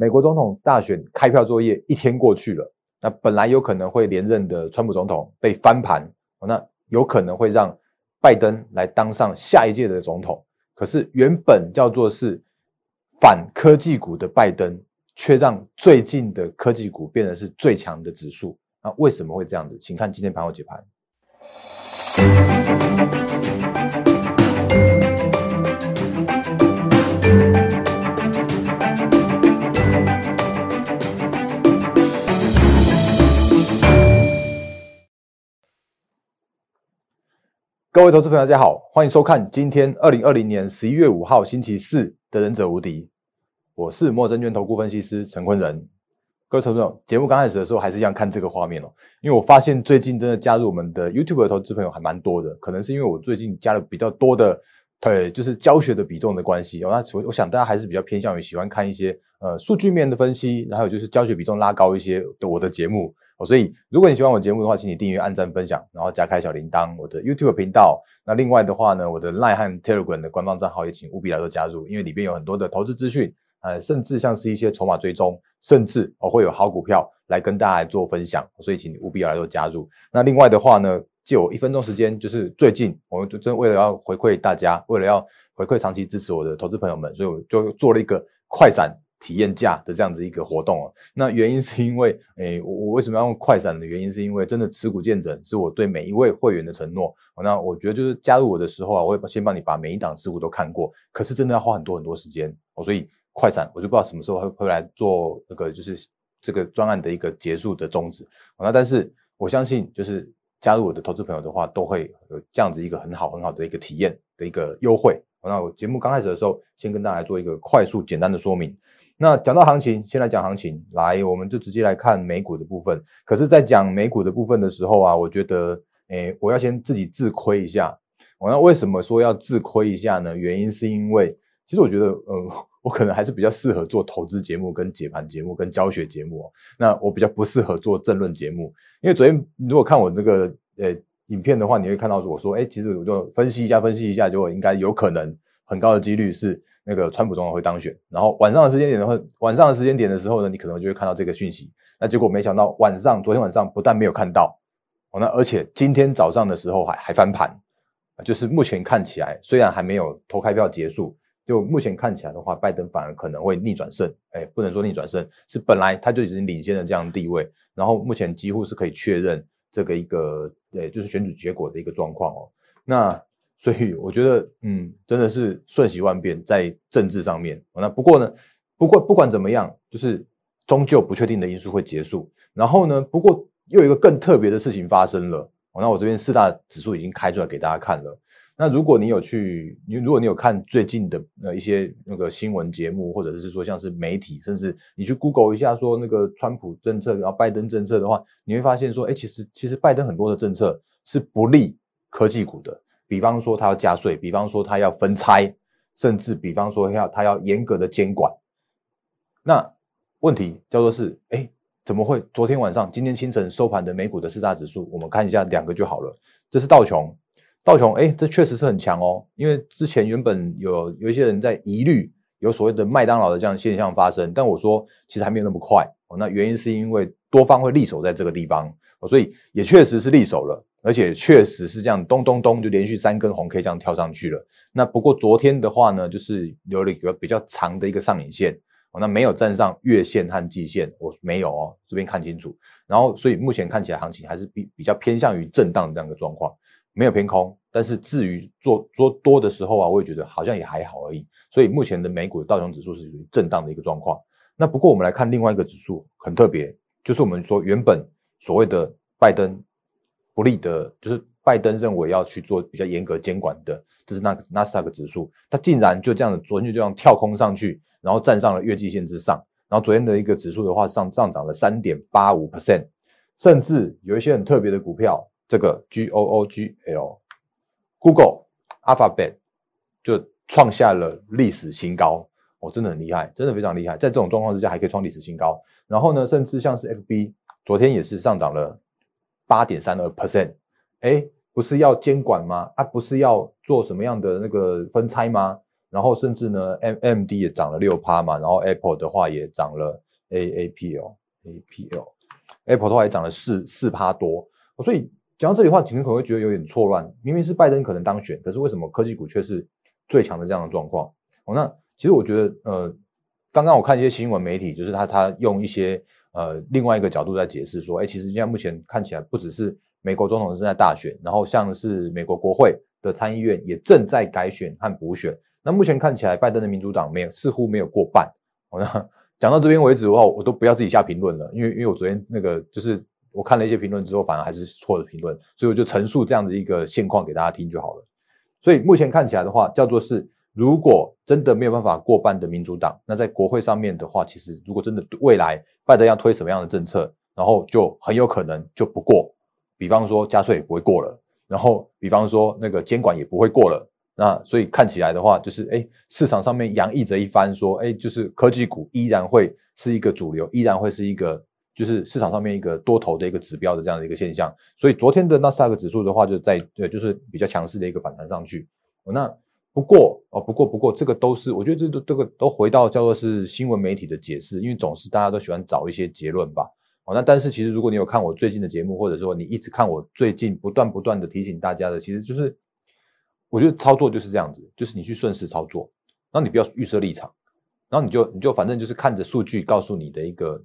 美国总统大选开票作业一天过去了，那本来有可能会连任的川普总统被翻盘，那有可能会让拜登来当上下一届的总统。可是原本叫做是反科技股的拜登，却让最近的科技股变得是最强的指数。那为什么会这样子？请看今天盘后解盘。各位投资朋友，大家好，欢迎收看今天二零二零年十一月五号星期四的《忍者无敌》，我是莫证券投顾分析师陈坤仁。各位投资朋友，节目刚开始的时候还是一样看这个画面哦，因为我发现最近真的加入我们的 YouTube 的投资朋友还蛮多的，可能是因为我最近加了比较多的，对，就是教学的比重的关系哦。那我我想大家还是比较偏向于喜欢看一些呃数据面的分析，然后就是教学比重拉高一些的我的节目。哦，所以如果你喜欢我节目的话，请你订阅、按赞、分享，然后加开小铃铛。我的 YouTube 频道，那另外的话呢，我的 Line 和 Telegram 的官方账号也请务必来做加入，因为里边有很多的投资资讯，呃，甚至像是一些筹码追踪，甚至哦会有好股票来跟大家做分享，所以请你务必要来做加入。那另外的话呢，借我一分钟时间，就是最近我们就真为了要回馈大家，为了要回馈长期支持我的投资朋友们，所以我就做了一个快闪。体验价的这样子一个活动哦，那原因是因为，诶，我我为什么要用快闪的原因，是因为真的持股见证是我对每一位会员的承诺。那我觉得就是加入我的时候啊，我会先帮你把每一档持股都看过，可是真的要花很多很多时间哦，所以快闪我就不知道什么时候会会来做那个就是这个专案的一个结束的终止。那但是我相信就是加入我的投资朋友的话，都会有这样子一个很好很好的一个体验的一个优惠。那我节目刚开始的时候，先跟大家做一个快速简单的说明。那讲到行情，先来讲行情。来，我们就直接来看美股的部分。可是，在讲美股的部分的时候啊，我觉得，诶，我要先自己自亏一下。我那为什么说要自亏一下呢？原因是因为，其实我觉得，呃，我可能还是比较适合做投资节目、跟解盘节目、跟教学节目。那我比较不适合做政论节目，因为昨天如果看我那个呃影片的话，你会看到我说，哎，其实我就分析一下，分析一下，就应该有可能很高的几率是。那个川普总统会当选，然后晚上的时间点的话，晚上的时间点的时候呢，你可能就会看到这个讯息。那结果没想到晚上，昨天晚上不但没有看到，哦，那而且今天早上的时候还还翻盘，就是目前看起来虽然还没有投开票结束，就目前看起来的话，拜登反而可能会逆转胜。哎，不能说逆转胜，是本来他就已经领先了这样的地位，然后目前几乎是可以确认这个一个，呃，就是选举结果的一个状况哦。那。所以我觉得，嗯，真的是瞬息万变在政治上面。那不过呢，不过不管怎么样，就是终究不确定的因素会结束。然后呢，不过又有一个更特别的事情发生了。那我这边四大指数已经开出来给大家看了。那如果你有去，你如果你有看最近的呃一些那个新闻节目，或者是说像是媒体，甚至你去 Google 一下说那个川普政策，然后拜登政策的话，你会发现说，哎，其实其实拜登很多的政策是不利科技股的。比方说他要加税，比方说他要分拆，甚至比方说要他要严格的监管。那问题叫做是，哎，怎么会？昨天晚上、今天清晨收盘的美股的四大指数，我们看一下两个就好了。这是道琼，道琼，哎，这确实是很强哦。因为之前原本有有一些人在疑虑有所谓的麦当劳的这样现象发生，但我说其实还没有那么快哦。那原因是因为多方会立守在这个地方，所以也确实是立守了。而且确实是这样，咚咚咚就连续三根红 K 这样跳上去了。那不过昨天的话呢，就是留了一个比较长的一个上影线，哦，那没有站上月线和季线，我没有哦，这边看清楚。然后所以目前看起来行情还是比比较偏向于震荡这样的状况，没有偏空。但是至于做做多的时候啊，我也觉得好像也还好而已。所以目前的美股的道琼指数是属于震荡的一个状况。那不过我们来看另外一个指数，很特别，就是我们说原本所谓的拜登。不利的，就是拜登认为要去做比较严格监管的，这是那纳斯达克指数，它竟然就这样子，昨天就这样跳空上去，然后站上了月季线之上，然后昨天的一个指数的话上上涨了三点八五 percent，甚至有一些很特别的股票，这个 G O O G L Google Alphabet 就创下了历史新高，哦，真的很厉害，真的非常厉害，在这种状况之下还可以创历史新高，然后呢，甚至像是 F B 昨天也是上涨了。八点三二 percent，哎，不是要监管吗？啊，不是要做什么样的那个分拆吗？然后甚至呢，M M D 也涨了六趴嘛，然后 Apple 的话也涨了 A A P L A P L Apple 的话也涨了四四趴多，所以讲到这里的话，可能可能会觉得有点错乱，明明是拜登可能当选，可是为什么科技股却是最强的这样的状况？哦，那其实我觉得，呃，刚刚我看一些新闻媒体，就是他他用一些呃另外一个角度在解释说，哎，其实现在目前看起来不只是美国总统正在大选，然后像是美国国会的参议院也正在改选和补选。那目前看起来，拜登的民主党没有似乎没有过半。好，那讲到这边为止的话，我都不要自己下评论了，因为因为我昨天那个就是我看了一些评论之后，反而还是错的评论，所以我就陈述这样的一个现况给大家听就好了。所以目前看起来的话，叫做是。如果真的没有办法过半的民主党，那在国会上面的话，其实如果真的未来拜登要推什么样的政策，然后就很有可能就不过。比方说加税也不会过了，然后比方说那个监管也不会过了。那所以看起来的话，就是哎，市场上面洋溢着一番说，哎，就是科技股依然会是一个主流，依然会是一个就是市场上面一个多头的一个指标的这样的一个现象。所以昨天的纳斯达克指数的话，就在对，就是比较强势的一个反弹上去。那。不过哦，不过不过，这个都是我觉得这都这个都回到叫做是新闻媒体的解释，因为总是大家都喜欢找一些结论吧。哦，那但是其实如果你有看我最近的节目，或者说你一直看我最近不断不断的提醒大家的，其实就是我觉得操作就是这样子，就是你去顺势操作，然后你不要预设立场，然后你就你就反正就是看着数据告诉你的一个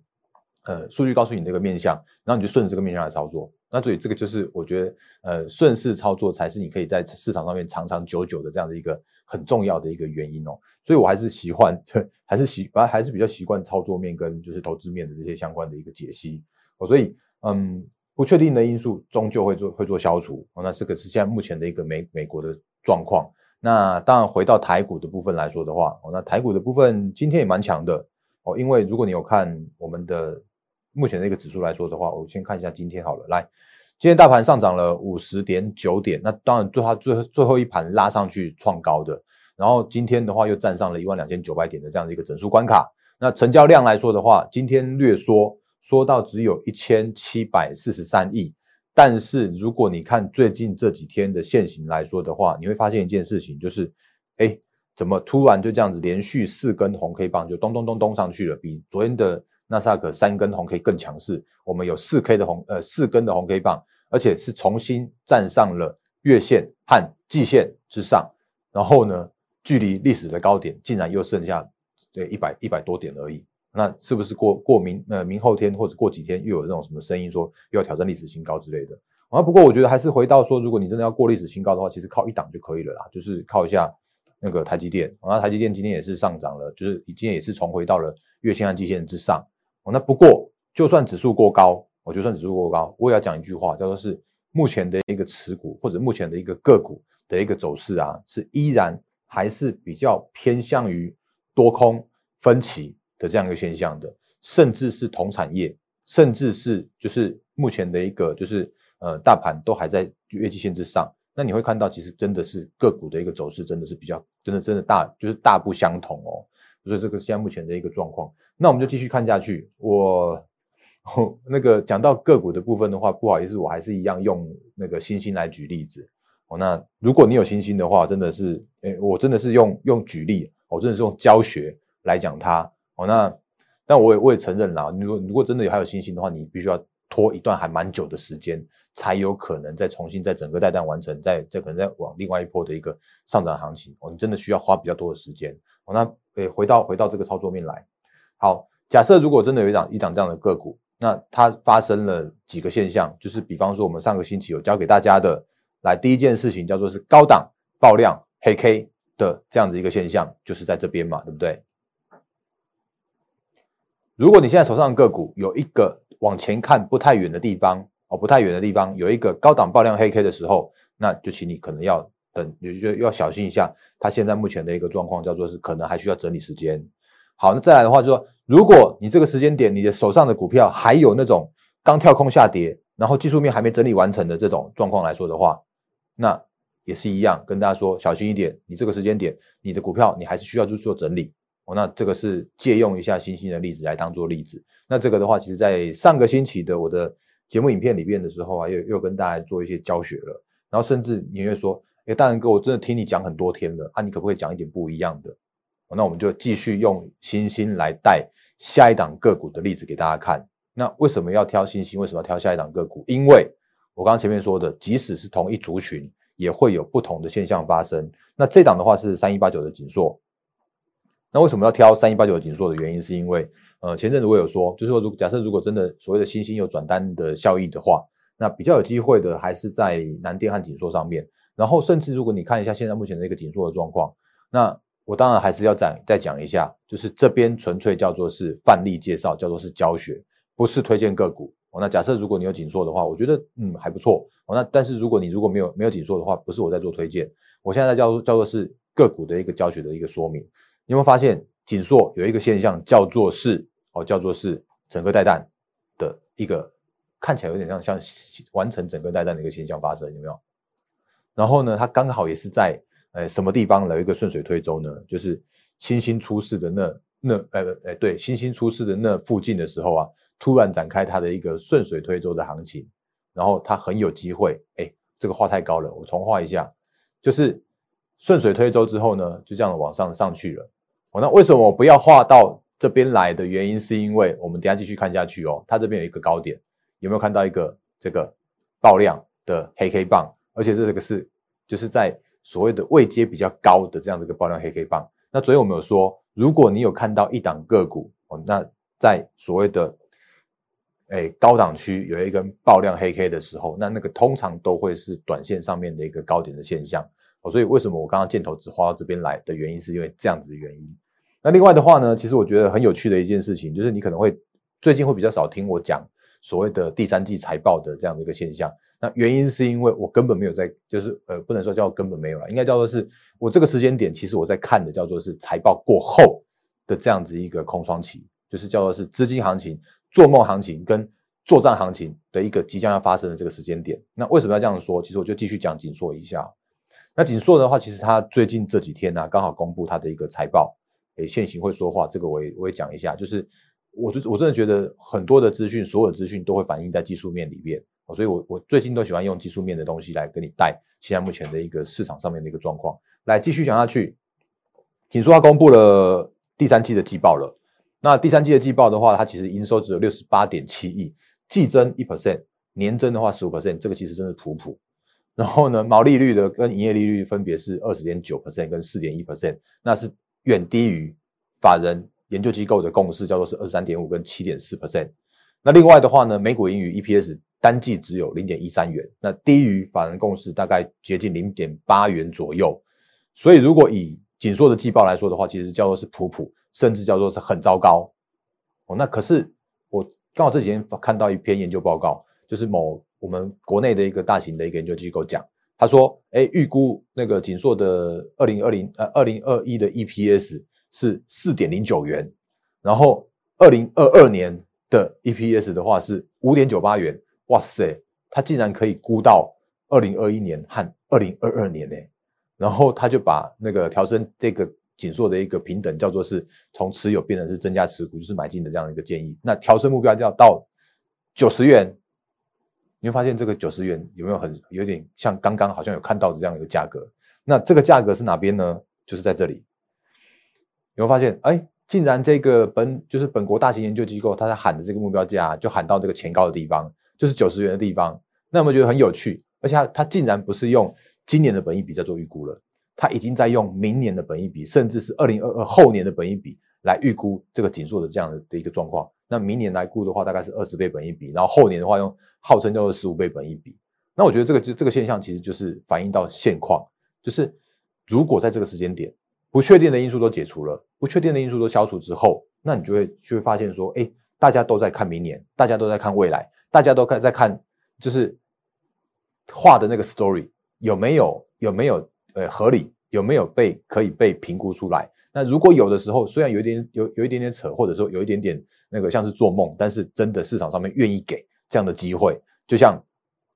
呃数据告诉你的一个面向，然后你就顺着这个面向来操作。那所以这个就是我觉得，呃，顺势操作才是你可以在市场上面长长久久的这样的一个很重要的一个原因哦。所以我还是喜欢，还是习，反正还是比较习惯操作面跟就是投资面的这些相关的一个解析。哦，所以嗯，不确定的因素终究会做会做消除。哦，那这个是现在目前的一个美美国的状况。那当然回到台股的部分来说的话，哦，那台股的部分今天也蛮强的哦，因为如果你有看我们的。目前的一个指数来说的话，我先看一下今天好了。来，今天大盘上涨了五十点九点，那当然最后最最后一盘拉上去创高的，然后今天的话又站上了一万两千九百点的这样的一个整数关卡。那成交量来说的话，今天略缩，缩到只有一千七百四十三亿。但是如果你看最近这几天的现形来说的话，你会发现一件事情，就是哎，怎么突然就这样子连续四根红 K 棒就咚咚咚咚上去了，比昨天的。纳斯达克三根红 K 更强势，我们有四 K 的红，呃，四根的红 K 棒，而且是重新站上了月线和季线之上，然后呢，距离历史的高点竟然又剩下对一百一百多点而已，那是不是过过明呃明后天或者过几天又有那种什么声音说又要挑战历史新高之类的？啊，不过我觉得还是回到说，如果你真的要过历史新高的话，其实靠一档就可以了啦，就是靠一下那个台积电，然后台积电今天也是上涨了，就是今天也是重回到了月线和季线之上。哦，那不过就算指数过高，我就算指数过高，我也要讲一句话，叫做是目前的一个持股或者目前的一个个股的一个走势啊，是依然还是比较偏向于多空分歧的这样一个现象的，甚至是同产业，甚至是就是目前的一个就是呃大盘都还在月季线之上，那你会看到其实真的是个股的一个走势真的是比较真的真的大就是大不相同哦。所以这个现在目前的一个状况，那我们就继续看下去。我那个讲到个股的部分的话，不好意思，我还是一样用那个星星来举例子。哦，那如果你有星星的话，真的是，诶，我真的是用用举例，我真的是用教学来讲它。哦，那但我也我也承认啦，如果如果真的有还有星星的话，你必须要拖一段还蛮久的时间，才有可能再重新在整个带单完成，再再可能再往另外一波的一个上涨行情。哦，你真的需要花比较多的时间。哦，那。诶，回到回到这个操作面来，好，假设如果真的有一档一档这样的个股，那它发生了几个现象，就是比方说我们上个星期有教给大家的，来第一件事情叫做是高档爆量黑 K 的这样子一个现象，就是在这边嘛，对不对？如果你现在手上的个股有一个往前看不太远的地方哦，不太远的地方有一个高档爆量黑 K 的时候，那就请你可能要。等，也就要小心一下，它现在目前的一个状况叫做是可能还需要整理时间。好，那再来的话就说，如果你这个时间点你的手上的股票还有那种刚跳空下跌，然后技术面还没整理完成的这种状况来说的话，那也是一样，跟大家说小心一点。你这个时间点你的股票你还是需要去做整理。哦，那这个是借用一下星星的例子来当做例子。那这个的话，其实在上个星期的我的节目影片里边的时候啊，又又跟大家做一些教学了。然后甚至你会说。哎，大仁哥，我真的听你讲很多天了啊，你可不可以讲一点不一样的？那我们就继续用星星来带下一档个股的例子给大家看。那为什么要挑星星？为什么要挑下一档个股？因为我刚刚前面说的，即使是同一族群，也会有不同的现象发生。那这档的话是三一八九的锦硕。那为什么要挑三一八九的锦硕的原因，是因为呃前阵子我有说，就是说如假设如果真的所谓的星星有转单的效益的话，那比较有机会的还是在南电和锦硕上面。然后甚至如果你看一下现在目前的一个锦硕的状况，那我当然还是要再再讲一下，就是这边纯粹叫做是范例介绍，叫做是教学，不是推荐个股。哦，那假设如果你有紧缩的话，我觉得嗯还不错。哦，那但是如果你如果没有没有紧缩的话，不是我在做推荐，我现在在叫叫做是个股的一个教学的一个说明。你有没有发现紧缩有一个现象叫做是哦叫做是整个带弹的一个看起来有点像像完成整个带弹的一个现象发生，有没有？然后呢，它刚好也是在。哎，什么地方来一个顺水推舟呢？就是星星出世的那那呃哎对，星星出世的那附近的时候啊，突然展开它的一个顺水推舟的行情，然后它很有机会。哎，这个画太高了，我重画一下，就是顺水推舟之后呢，就这样往上上去了。哦，那为什么我不要画到这边来的原因，是因为我们等下继续看下去哦，它这边有一个高点，有没有看到一个这个爆量的黑 K 棒？而且这个是就是在。所谓的位阶比较高的这样的一个爆量黑 K 棒，那昨天我们有说，如果你有看到一档个股哦，那在所谓的哎高档区有一根爆量黑 K 的时候，那那个通常都会是短线上面的一个高点的现象哦。所以为什么我刚刚箭头只画到这边来的原因，是因为这样子的原因。那另外的话呢，其实我觉得很有趣的一件事情，就是你可能会最近会比较少听我讲所谓的第三季财报的这样的一个现象。那原因是因为我根本没有在，就是呃，不能说叫根本没有了，应该叫做是我这个时间点，其实我在看的叫做是财报过后的这样子一个空窗期，就是叫做是资金行情、做梦行情跟作战行情的一个即将要发生的这个时间点。那为什么要这样说？其实我就继续讲紧缩一下。那紧缩的话，其实它最近这几天呢，刚好公布它的一个财报，诶，现行会说话，这个我也我也讲一下，就是我就我真的觉得很多的资讯，所有的资讯都会反映在技术面里面。所以，我我最近都喜欢用技术面的东西来跟你带现在目前的一个市场上面的一个状况。来继续讲下去，锦硕它公布了第三季的季报了。那第三季的季报的话，它其实营收只有六十八点七亿，季增一 percent，年增的话十五 percent，这个其实真是普普。然后呢，毛利率的跟营业利率分别是二十点九 percent 跟四点一 percent，那是远低于法人研究机构的共识，叫做是二十三点五跟七点四 percent。那另外的话呢，美股盈余 EPS。单季只有零点一三元，那低于法人共识大概接近零点八元左右。所以如果以紧缩的季报来说的话，其实叫做是普普，甚至叫做是很糟糕。哦，那可是我刚好这几天看到一篇研究报告，就是某我们国内的一个大型的一个研究机构讲，他说，哎，预估那个紧缩的二零二零呃二零二一的 EPS 是四点零九元，然后二零二二年的 EPS 的话是五点九八元。哇塞，他竟然可以估到二零二一年和二零二二年呢，然后他就把那个调升这个紧缩的一个平等叫做是从持有变成是增加持股，就是买进的这样一个建议。那调升目标要到九十元，你会发现这个九十元有没有很有点像刚刚好像有看到的这样一个价格？那这个价格是哪边呢？就是在这里，你会发现，哎，竟然这个本就是本国大型研究机构他在喊的这个目标价，就喊到这个前高的地方。就是九十元的地方，那我们觉得很有趣，而且它它竟然不是用今年的本益比在做预估了，它已经在用明年的本益比，甚至是二零二二后年的本益比来预估这个紧缩的这样的的一个状况。那明年来估的话，大概是二十倍本益比，然后后年的话用号称叫做十五倍本益比。那我觉得这个就这个现象其实就是反映到现况，就是如果在这个时间点不确定的因素都解除了，不确定的因素都消除之后，那你就会就会发现说，哎，大家都在看明年，大家都在看未来。大家都看在看，就是画的那个 story 有没有有没有呃合理，有没有被可以被评估出来？那如果有的时候，虽然有一点有有一点点扯，或者说有一点点那个像是做梦，但是真的市场上面愿意给这样的机会，就像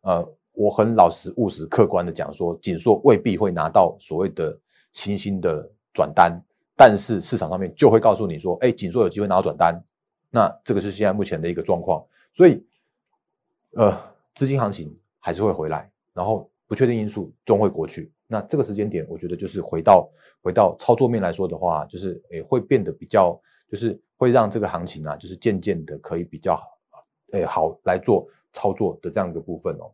呃我很老实务实客观的讲说，锦硕未必会拿到所谓的新兴的转单，但是市场上面就会告诉你说，哎，锦硕有机会拿到转单，那这个是现在目前的一个状况，所以。呃，资金行情还是会回来，然后不确定因素终会过去。那这个时间点，我觉得就是回到回到操作面来说的话，就是诶会变得比较，就是会让这个行情啊，就是渐渐的可以比较诶好来做操作的这样一个部分哦。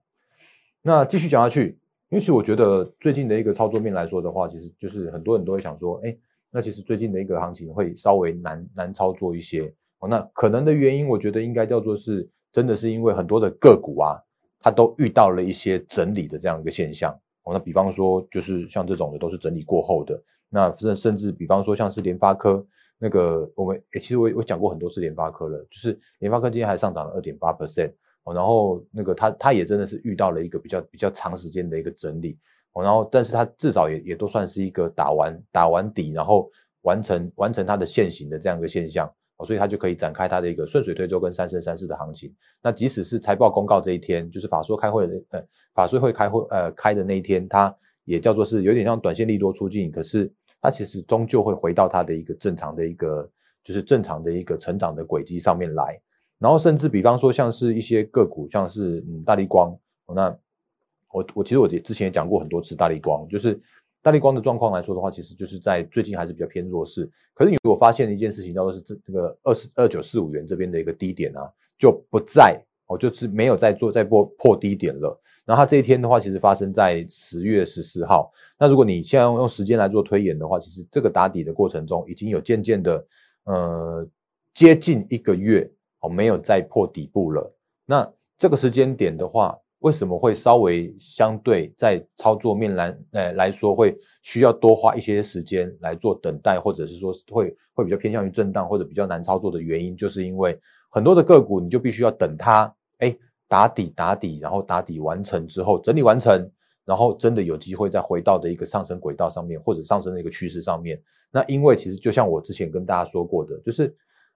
那继续讲下去，因为其实我觉得最近的一个操作面来说的话，其实就是很多人都会想说，哎，那其实最近的一个行情会稍微难难操作一些哦。那可能的原因，我觉得应该叫做是真的是因为很多的个股啊，它都遇到了一些整理的这样一个现象。哦，那比方说就是像这种的都是整理过后的，那甚甚至比方说像是联发科那个，我们诶其实我我讲过很多次联发科了，就是联发科今天还上涨了二点八 percent 哦，然后那个它它也真的是遇到了一个比较比较长时间的一个整理哦，然后但是它至少也也都算是一个打完打完底，然后完成完成它的现形的这样一个现象。所以它就可以展开它的一个顺水推舟跟三生三世的行情。那即使是财报公告这一天，就是法说开会的呃法说会开会呃开的那一天，它也叫做是有点像短线利多出尽，可是它其实终究会回到它的一个正常的一个就是正常的一个成长的轨迹上面来。然后甚至比方说像是一些个股，像是嗯大力光，那我我其实我之前也讲过很多次大力光，就是。大力光的状况来说的话，其实就是在最近还是比较偏弱势。可是你如果发现一件事情，叫做是这这个二十二九四五元这边的一个低点啊，就不在哦，就是没有再做再破破低点了。然后它这一天的话，其实发生在十月十四号。那如果你现在用时间来做推演的话，其实这个打底的过程中，已经有渐渐的呃接近一个月哦，没有再破底部了。那这个时间点的话，为什么会稍微相对在操作面来呃来说会需要多花一些时间来做等待，或者是说会会比较偏向于震荡或者比较难操作的原因，就是因为很多的个股你就必须要等它哎打底打底，然后打底完成之后整理完成，然后真的有机会再回到的一个上升轨道上面或者上升的一个趋势上面。那因为其实就像我之前跟大家说过的，就是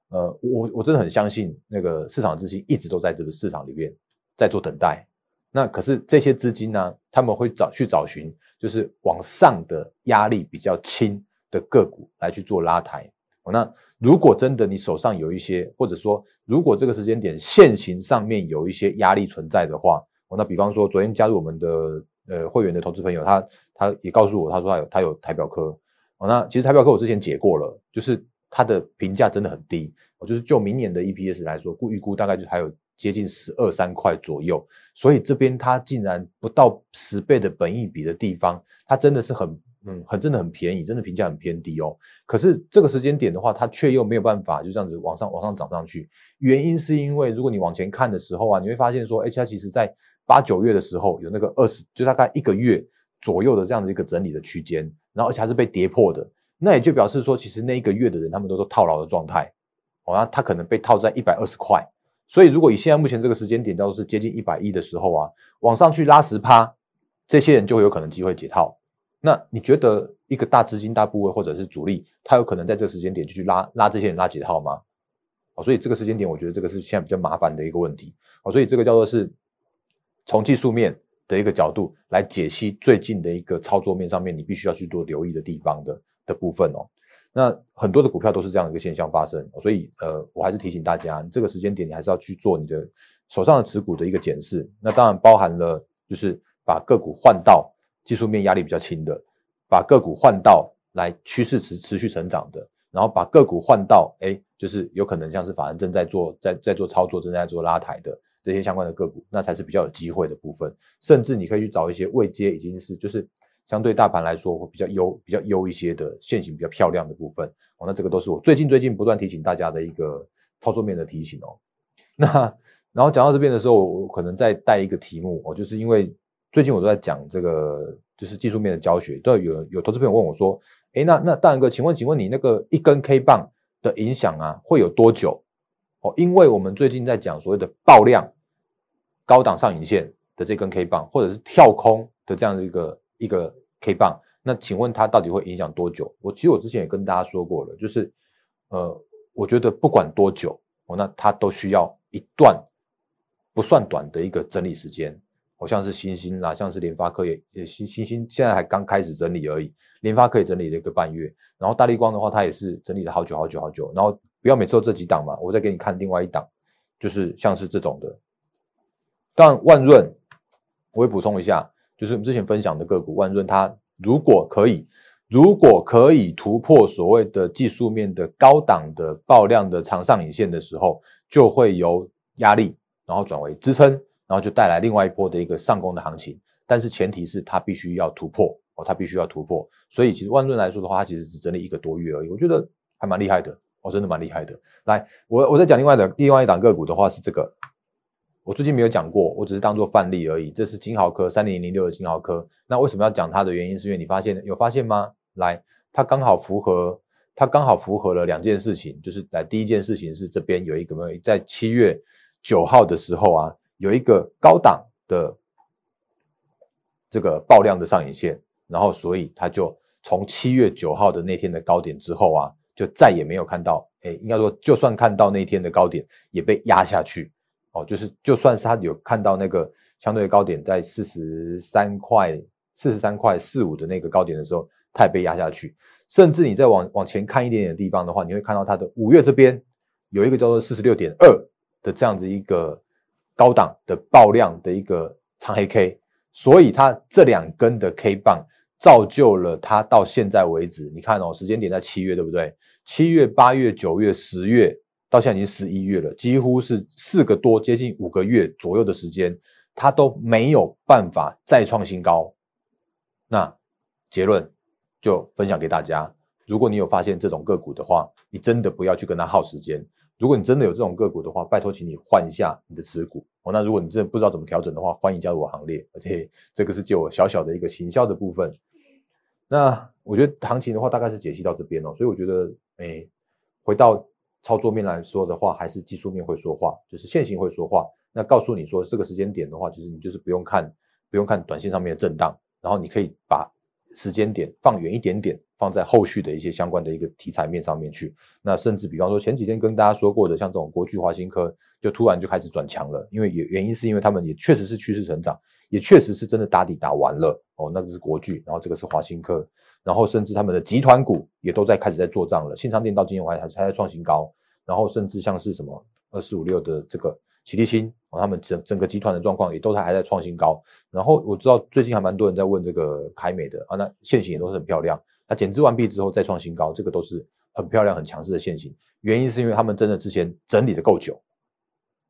呃我我真的很相信那个市场资金一直都在这个市场里面在做等待。那可是这些资金呢？他们会找去找寻，就是往上的压力比较轻的个股来去做拉抬。那如果真的你手上有一些，或者说如果这个时间点现行上面有一些压力存在的话，那比方说昨天加入我们的呃会员的投资朋友，他他也告诉我，他说他有他有台表科。那其实台表科我之前解过了，就是它的评价真的很低。我就是就明年的 EPS 来说，估预估大概就还有。接近十二三块左右，所以这边它竟然不到十倍的本益比的地方，它真的是很嗯很真的很便宜，真的评价很偏低哦。可是这个时间点的话，它却又没有办法就这样子往上往上涨上去。原因是因为如果你往前看的时候啊，你会发现说，哎，它其实在八九月的时候有那个二十就大概一个月左右的这样的一个整理的区间，然后而且还是被跌破的，那也就表示说，其实那一个月的人他们都是套牢的状态，哦，那他可能被套在一百二十块。所以，如果以现在目前这个时间点，叫做是接近一百亿的时候啊，往上去拉十趴，这些人就会有可能机会解套。那你觉得一个大资金、大部位或者是主力，他有可能在这个时间点就去拉拉这些人拉解套吗？哦，所以这个时间点，我觉得这个是现在比较麻烦的一个问题。哦，所以这个叫做是从技术面的一个角度来解析最近的一个操作面上面，你必须要去做留意的地方的的部分哦。那很多的股票都是这样的一个现象发生，所以呃，我还是提醒大家，这个时间点你还是要去做你的手上的持股的一个检视。那当然包含了就是把个股换到技术面压力比较轻的，把个股换到来趋势持持续成长的，然后把个股换到哎，就是有可能像是法人正在做在在做操作，正在做拉抬的这些相关的个股，那才是比较有机会的部分。甚至你可以去找一些未接已经是就是。相对大盘来说，会比较优、比较优一些的线型比较漂亮的部分哦。那这个都是我最近最近不断提醒大家的一个操作面的提醒哦。那然后讲到这边的时候，我可能再带一个题目哦，就是因为最近我都在讲这个就是技术面的教学，都有有投资朋友问我说：“哎，那那大仁哥，请问请问你那个一根 K 棒的影响啊，会有多久？”哦，因为我们最近在讲所谓的爆量高档上影线的这根 K 棒，或者是跳空的这样的一个。一个 K 棒，那请问它到底会影响多久？我其实我之前也跟大家说过了，就是呃，我觉得不管多久哦，那它都需要一段不算短的一个整理时间。好像是星星啦，像是联发科也也星星星现在还刚开始整理而已，联发科也整理了一个半月，然后大力光的话，它也是整理了好久好久好久。然后不要每次都这几档嘛，我再给你看另外一档，就是像是这种的。但万润，我会补充一下。就是我们之前分享的个股万润，它如果可以，如果可以突破所谓的技术面的高档的爆量的长上影线的时候，就会由压力，然后转为支撑，然后就带来另外一波的一个上攻的行情。但是前提是它必须要突破哦，它必须要突破。所以其实万润来说的话，它其实只整理一个多月而已，我觉得还蛮厉害的哦，真的蛮厉害的。来，我我再讲另外的另外一档个股的话是这个。我最近没有讲过，我只是当做范例而已。这是金豪科三零零六的金豪科。那为什么要讲它的原因？是因为你发现有发现吗？来，它刚好符合，它刚好符合了两件事情，就是在第一件事情是这边有一个没有在七月九号的时候啊，有一个高档的这个爆量的上影线，然后所以它就从七月九号的那天的高点之后啊，就再也没有看到，哎，应该说就算看到那天的高点，也被压下去。哦，就是就算是他有看到那个相对高点在四十三块、四十三块四五的那个高点的时候，它也被压下去。甚至你再往往前看一点点的地方的话，你会看到它的五月这边有一个叫做四十六点二的这样子一个高档的爆量的一个长黑 K，所以它这两根的 K 棒造就了它到现在为止，你看哦，时间点在七月，对不对？七月、八月、九月、十月。到现在已经十一月了，几乎是四个多，接近五个月左右的时间，它都没有办法再创新高。那结论就分享给大家：如果你有发现这种个股的话，你真的不要去跟它耗时间。如果你真的有这种个股的话，拜托请你换一下你的持股哦。那如果你真的不知道怎么调整的话，欢迎加入我行列。而且这个是借我小小的一个行销的部分。那我觉得行情的话，大概是解析到这边哦。所以我觉得，哎，回到。操作面来说的话，还是技术面会说话，就是线型会说话。那告诉你说这个时间点的话，其实你就是不用看，不用看短线上面的震荡，然后你可以把时间点放远一点点，放在后续的一些相关的一个题材面上面去。那甚至比方说前几天跟大家说过的，像这种国巨、华新科，就突然就开始转强了，因为原原因是因为他们也确实是趋势成长，也确实是真的打底打完了哦。那个是国巨，然后这个是华新科。然后甚至他们的集团股也都在开始在做账了，信昌店到今天还还还在创新高，然后甚至像是什么二四五六的这个启力新，他们整整个集团的状况也都还还在创新高。然后我知道最近还蛮多人在问这个凯美的啊，那线型也都是很漂亮，那减资完毕之后再创新高，这个都是很漂亮很强势的线型。原因是因为他们真的之前整理的够久，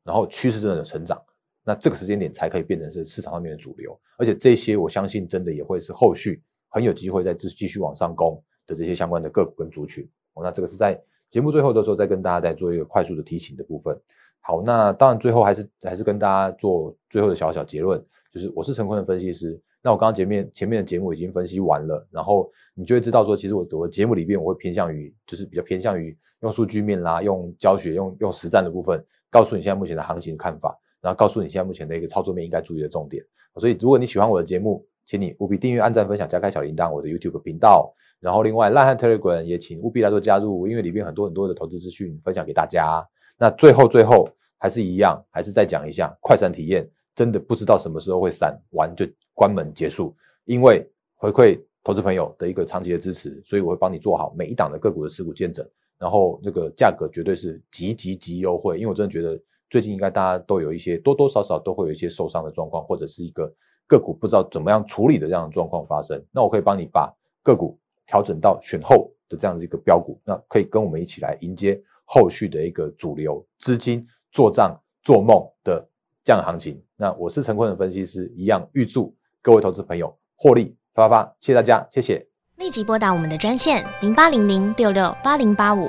然后趋势真的有成长，那这个时间点才可以变成是市场上面的主流，而且这些我相信真的也会是后续。很有机会再继继续往上攻的这些相关的个股跟族群，哦，那这个是在节目最后的时候再跟大家再做一个快速的提醒的部分。好，那当然最后还是还是跟大家做最后的小小结论，就是我是陈坤的分析师。那我刚刚前面前面的节目已经分析完了，然后你就会知道说，其实我我的节目里边我会偏向于就是比较偏向于用数据面啦，用教学用用实战的部分，告诉你现在目前的行情看法，然后告诉你现在目前的一个操作面应该注意的重点。所以如果你喜欢我的节目，请你务必订阅、按赞、分享、加开小铃铛，我的 YouTube 频道。然后另外，烂汉 Telegram 也请务必来做加入，因为里面很多很多的投资资讯分享给大家。那最后最后还是一样，还是再讲一下快闪体验，真的不知道什么时候会闪完就关门结束。因为回馈投资朋友的一个长期的支持，所以我会帮你做好每一档的个股的持股见证。然后这个价格绝对是极极极优惠，因为我真的觉得最近应该大家都有一些多多少少都会有一些受伤的状况，或者是一个。个股不知道怎么样处理的这样的状况发生，那我可以帮你把个股调整到选后的这样的一个标股，那可以跟我们一起来迎接后续的一个主流资金做账做梦的这样的行情。那我是陈坤的分析师，一样预祝各位投资朋友获利发发，谢谢大家，谢谢。立即拨打我们的专线零八零零六六八零八五。